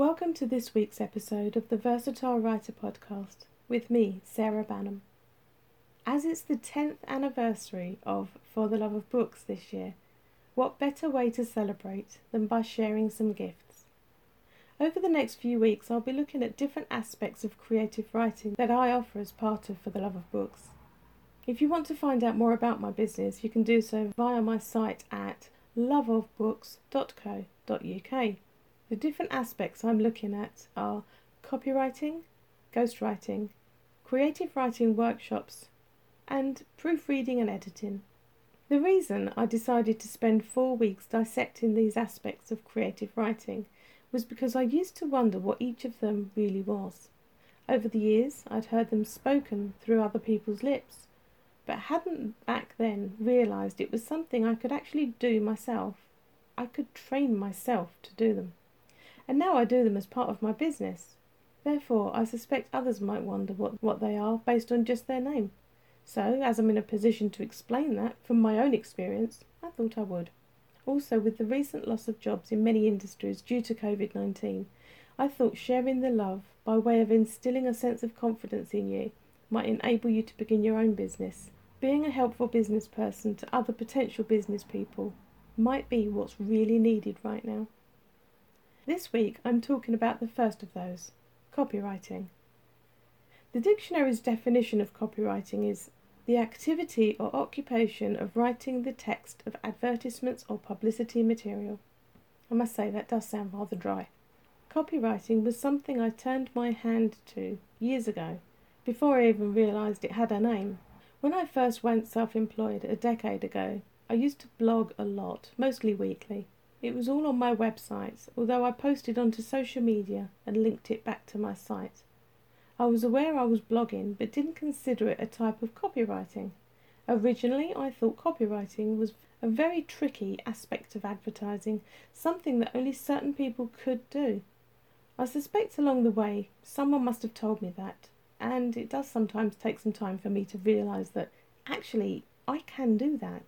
Welcome to this week's episode of the Versatile Writer Podcast with me, Sarah Bannum. As it's the 10th anniversary of For the Love of Books this year, what better way to celebrate than by sharing some gifts? Over the next few weeks, I'll be looking at different aspects of creative writing that I offer as part of For the Love of Books. If you want to find out more about my business, you can do so via my site at loveofbooks.co.uk. The different aspects I'm looking at are copywriting, ghostwriting, creative writing workshops, and proofreading and editing. The reason I decided to spend four weeks dissecting these aspects of creative writing was because I used to wonder what each of them really was. Over the years, I'd heard them spoken through other people's lips, but hadn't back then realised it was something I could actually do myself. I could train myself to do them and now I do them as part of my business. Therefore, I suspect others might wonder what, what they are based on just their name. So, as I'm in a position to explain that from my own experience, I thought I would. Also, with the recent loss of jobs in many industries due to COVID 19, I thought sharing the love by way of instilling a sense of confidence in you might enable you to begin your own business. Being a helpful business person to other potential business people might be what's really needed right now. This week I'm talking about the first of those copywriting. The dictionary's definition of copywriting is the activity or occupation of writing the text of advertisements or publicity material. I must say that does sound rather dry. Copywriting was something I turned my hand to years ago, before I even realised it had a name. When I first went self employed a decade ago, I used to blog a lot, mostly weekly. It was all on my website, although I posted onto social media and linked it back to my site. I was aware I was blogging, but didn't consider it a type of copywriting. Originally, I thought copywriting was a very tricky aspect of advertising, something that only certain people could do. I suspect along the way someone must have told me that, and it does sometimes take some time for me to realise that actually I can do that.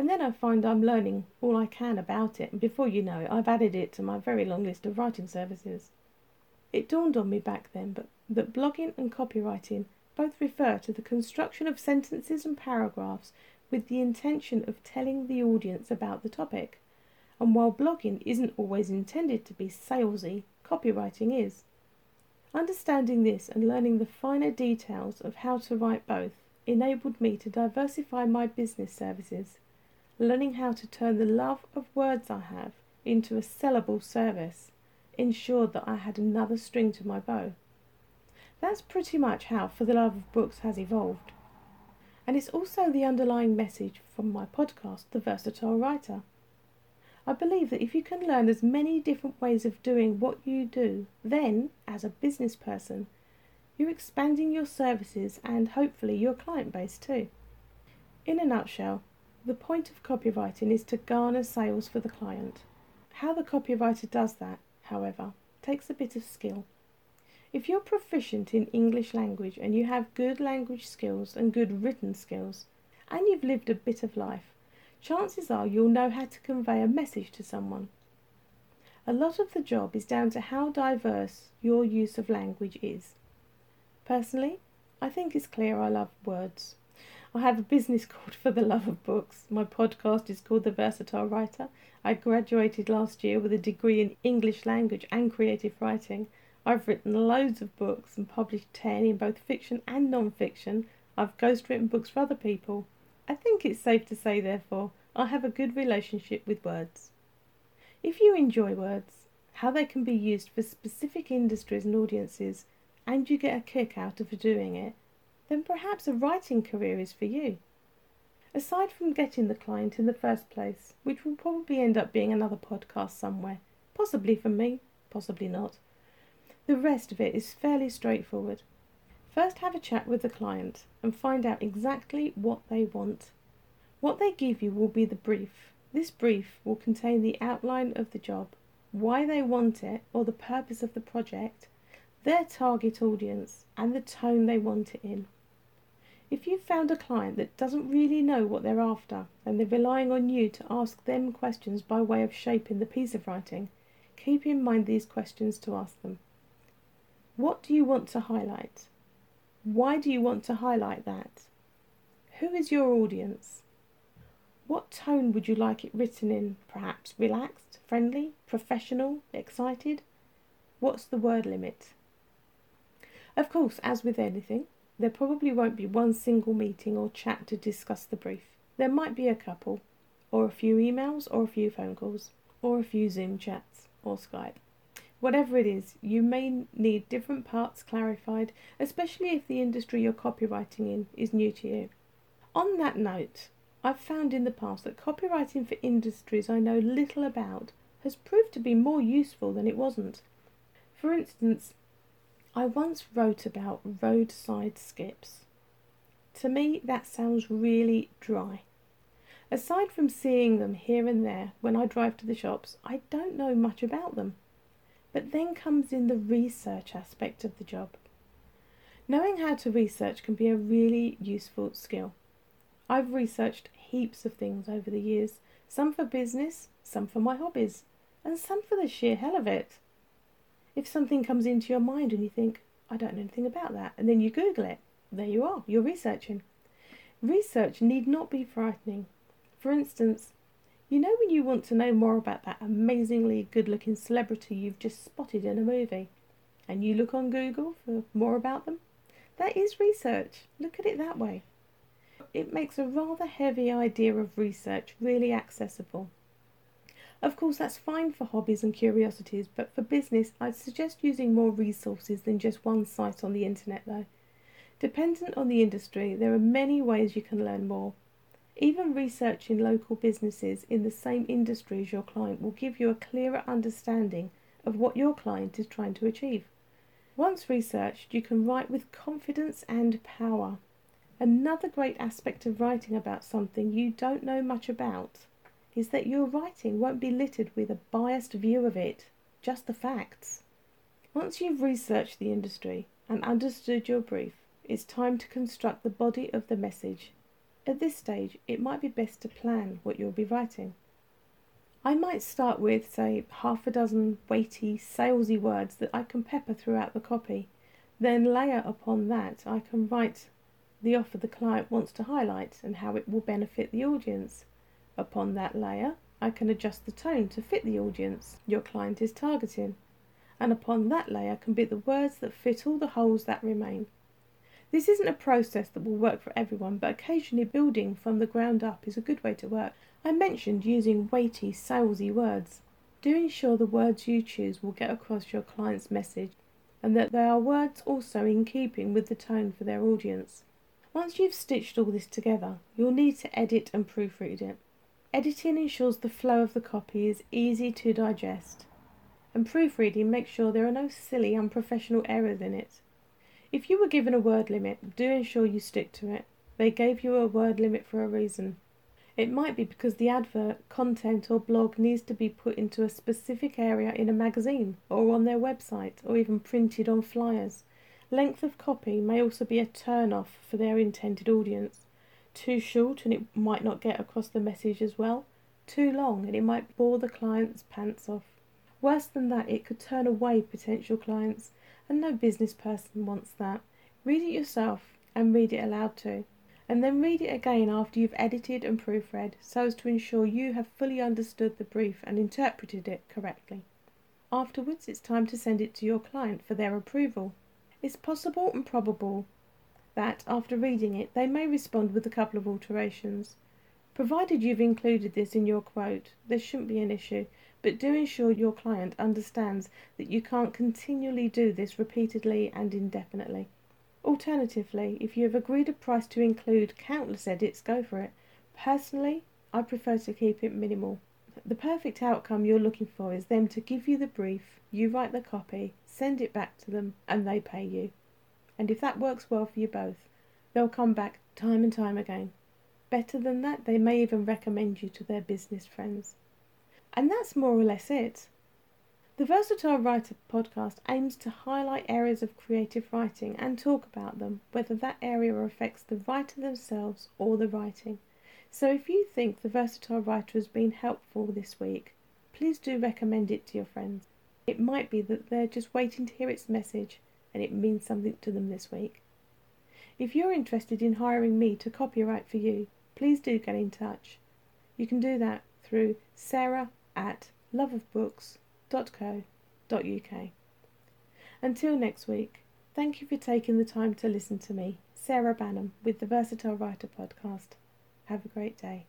And then I find I'm learning all I can about it, and before you know it, I've added it to my very long list of writing services. It dawned on me back then but that blogging and copywriting both refer to the construction of sentences and paragraphs with the intention of telling the audience about the topic. And while blogging isn't always intended to be salesy, copywriting is. Understanding this and learning the finer details of how to write both enabled me to diversify my business services learning how to turn the love of words I have into a sellable service ensured that I had another string to my bow. That's pretty much how For the Love of Books has evolved. And it's also the underlying message from my podcast, The Versatile Writer. I believe that if you can learn as many different ways of doing what you do, then, as a business person, you're expanding your services and hopefully your client base too. In a nutshell, the point of copywriting is to garner sales for the client. How the copywriter does that, however, takes a bit of skill. If you're proficient in English language and you have good language skills and good written skills, and you've lived a bit of life, chances are you'll know how to convey a message to someone. A lot of the job is down to how diverse your use of language is. Personally, I think it's clear I love words. I have a business called For the Love of Books. My podcast is called The Versatile Writer. I graduated last year with a degree in English language and creative writing. I've written loads of books and published 10 in both fiction and non fiction. I've ghostwritten books for other people. I think it's safe to say, therefore, I have a good relationship with words. If you enjoy words, how they can be used for specific industries and audiences, and you get a kick out of doing it, then perhaps a writing career is for you. Aside from getting the client in the first place, which will probably end up being another podcast somewhere, possibly from me, possibly not, the rest of it is fairly straightforward. First, have a chat with the client and find out exactly what they want. What they give you will be the brief. This brief will contain the outline of the job, why they want it or the purpose of the project, their target audience, and the tone they want it in. If you've found a client that doesn't really know what they're after and they're relying on you to ask them questions by way of shaping the piece of writing, keep in mind these questions to ask them. What do you want to highlight? Why do you want to highlight that? Who is your audience? What tone would you like it written in? Perhaps relaxed, friendly, professional, excited? What's the word limit? Of course, as with anything, there probably won't be one single meeting or chat to discuss the brief. There might be a couple, or a few emails, or a few phone calls, or a few Zoom chats, or Skype. Whatever it is, you may need different parts clarified, especially if the industry you're copywriting in is new to you. On that note, I've found in the past that copywriting for industries I know little about has proved to be more useful than it wasn't. For instance, I once wrote about roadside skips. To me, that sounds really dry. Aside from seeing them here and there when I drive to the shops, I don't know much about them. But then comes in the research aspect of the job. Knowing how to research can be a really useful skill. I've researched heaps of things over the years, some for business, some for my hobbies, and some for the sheer hell of it. If something comes into your mind and you think, I don't know anything about that, and then you Google it, there you are, you're researching. Research need not be frightening. For instance, you know when you want to know more about that amazingly good looking celebrity you've just spotted in a movie, and you look on Google for more about them? That is research. Look at it that way. It makes a rather heavy idea of research really accessible. Of course, that's fine for hobbies and curiosities, but for business, I'd suggest using more resources than just one site on the internet, though. Dependent on the industry, there are many ways you can learn more. Even researching local businesses in the same industry as your client will give you a clearer understanding of what your client is trying to achieve. Once researched, you can write with confidence and power. Another great aspect of writing about something you don't know much about is that your writing won't be littered with a biased view of it, just the facts. Once you've researched the industry and understood your brief, it's time to construct the body of the message at this stage, it might be best to plan what you'll be writing. I might start with, say, half a dozen weighty, salesy words that I can pepper throughout the copy. Then layer upon that, I can write the offer the client wants to highlight and how it will benefit the audience. Upon that layer, I can adjust the tone to fit the audience your client is targeting. And upon that layer can be the words that fit all the holes that remain. This isn't a process that will work for everyone, but occasionally building from the ground up is a good way to work. I mentioned using weighty, salesy words. Do ensure the words you choose will get across your client's message and that they are words also in keeping with the tone for their audience. Once you've stitched all this together, you'll need to edit and proofread it. Editing ensures the flow of the copy is easy to digest, and proofreading makes sure there are no silly, unprofessional errors in it. If you were given a word limit, do ensure you stick to it. They gave you a word limit for a reason. It might be because the advert, content, or blog needs to be put into a specific area in a magazine, or on their website, or even printed on flyers. Length of copy may also be a turn off for their intended audience. Too short and it might not get across the message as well. Too long and it might bore the client's pants off. Worse than that, it could turn away potential clients and no business person wants that. Read it yourself and read it aloud too. And then read it again after you've edited and proofread so as to ensure you have fully understood the brief and interpreted it correctly. Afterwards, it's time to send it to your client for their approval. It's possible and probable that, after reading it, they may respond with a couple of alterations. Provided you've included this in your quote, there shouldn't be an issue, but do ensure your client understands that you can't continually do this repeatedly and indefinitely. Alternatively, if you have agreed a price to include countless edits, go for it. Personally, I prefer to keep it minimal. The perfect outcome you're looking for is them to give you the brief, you write the copy, send it back to them, and they pay you. And if that works well for you both, they'll come back time and time again. Better than that, they may even recommend you to their business friends. And that's more or less it. The Versatile Writer podcast aims to highlight areas of creative writing and talk about them, whether that area affects the writer themselves or the writing. So if you think the Versatile Writer has been helpful this week, please do recommend it to your friends. It might be that they're just waiting to hear its message and it means something to them this week. If you're interested in hiring me to copywrite for you, please do get in touch. You can do that through sarah at loveofbooks.co.uk. Until next week, thank you for taking the time to listen to me, Sarah Bannum, with the Versatile Writer podcast. Have a great day.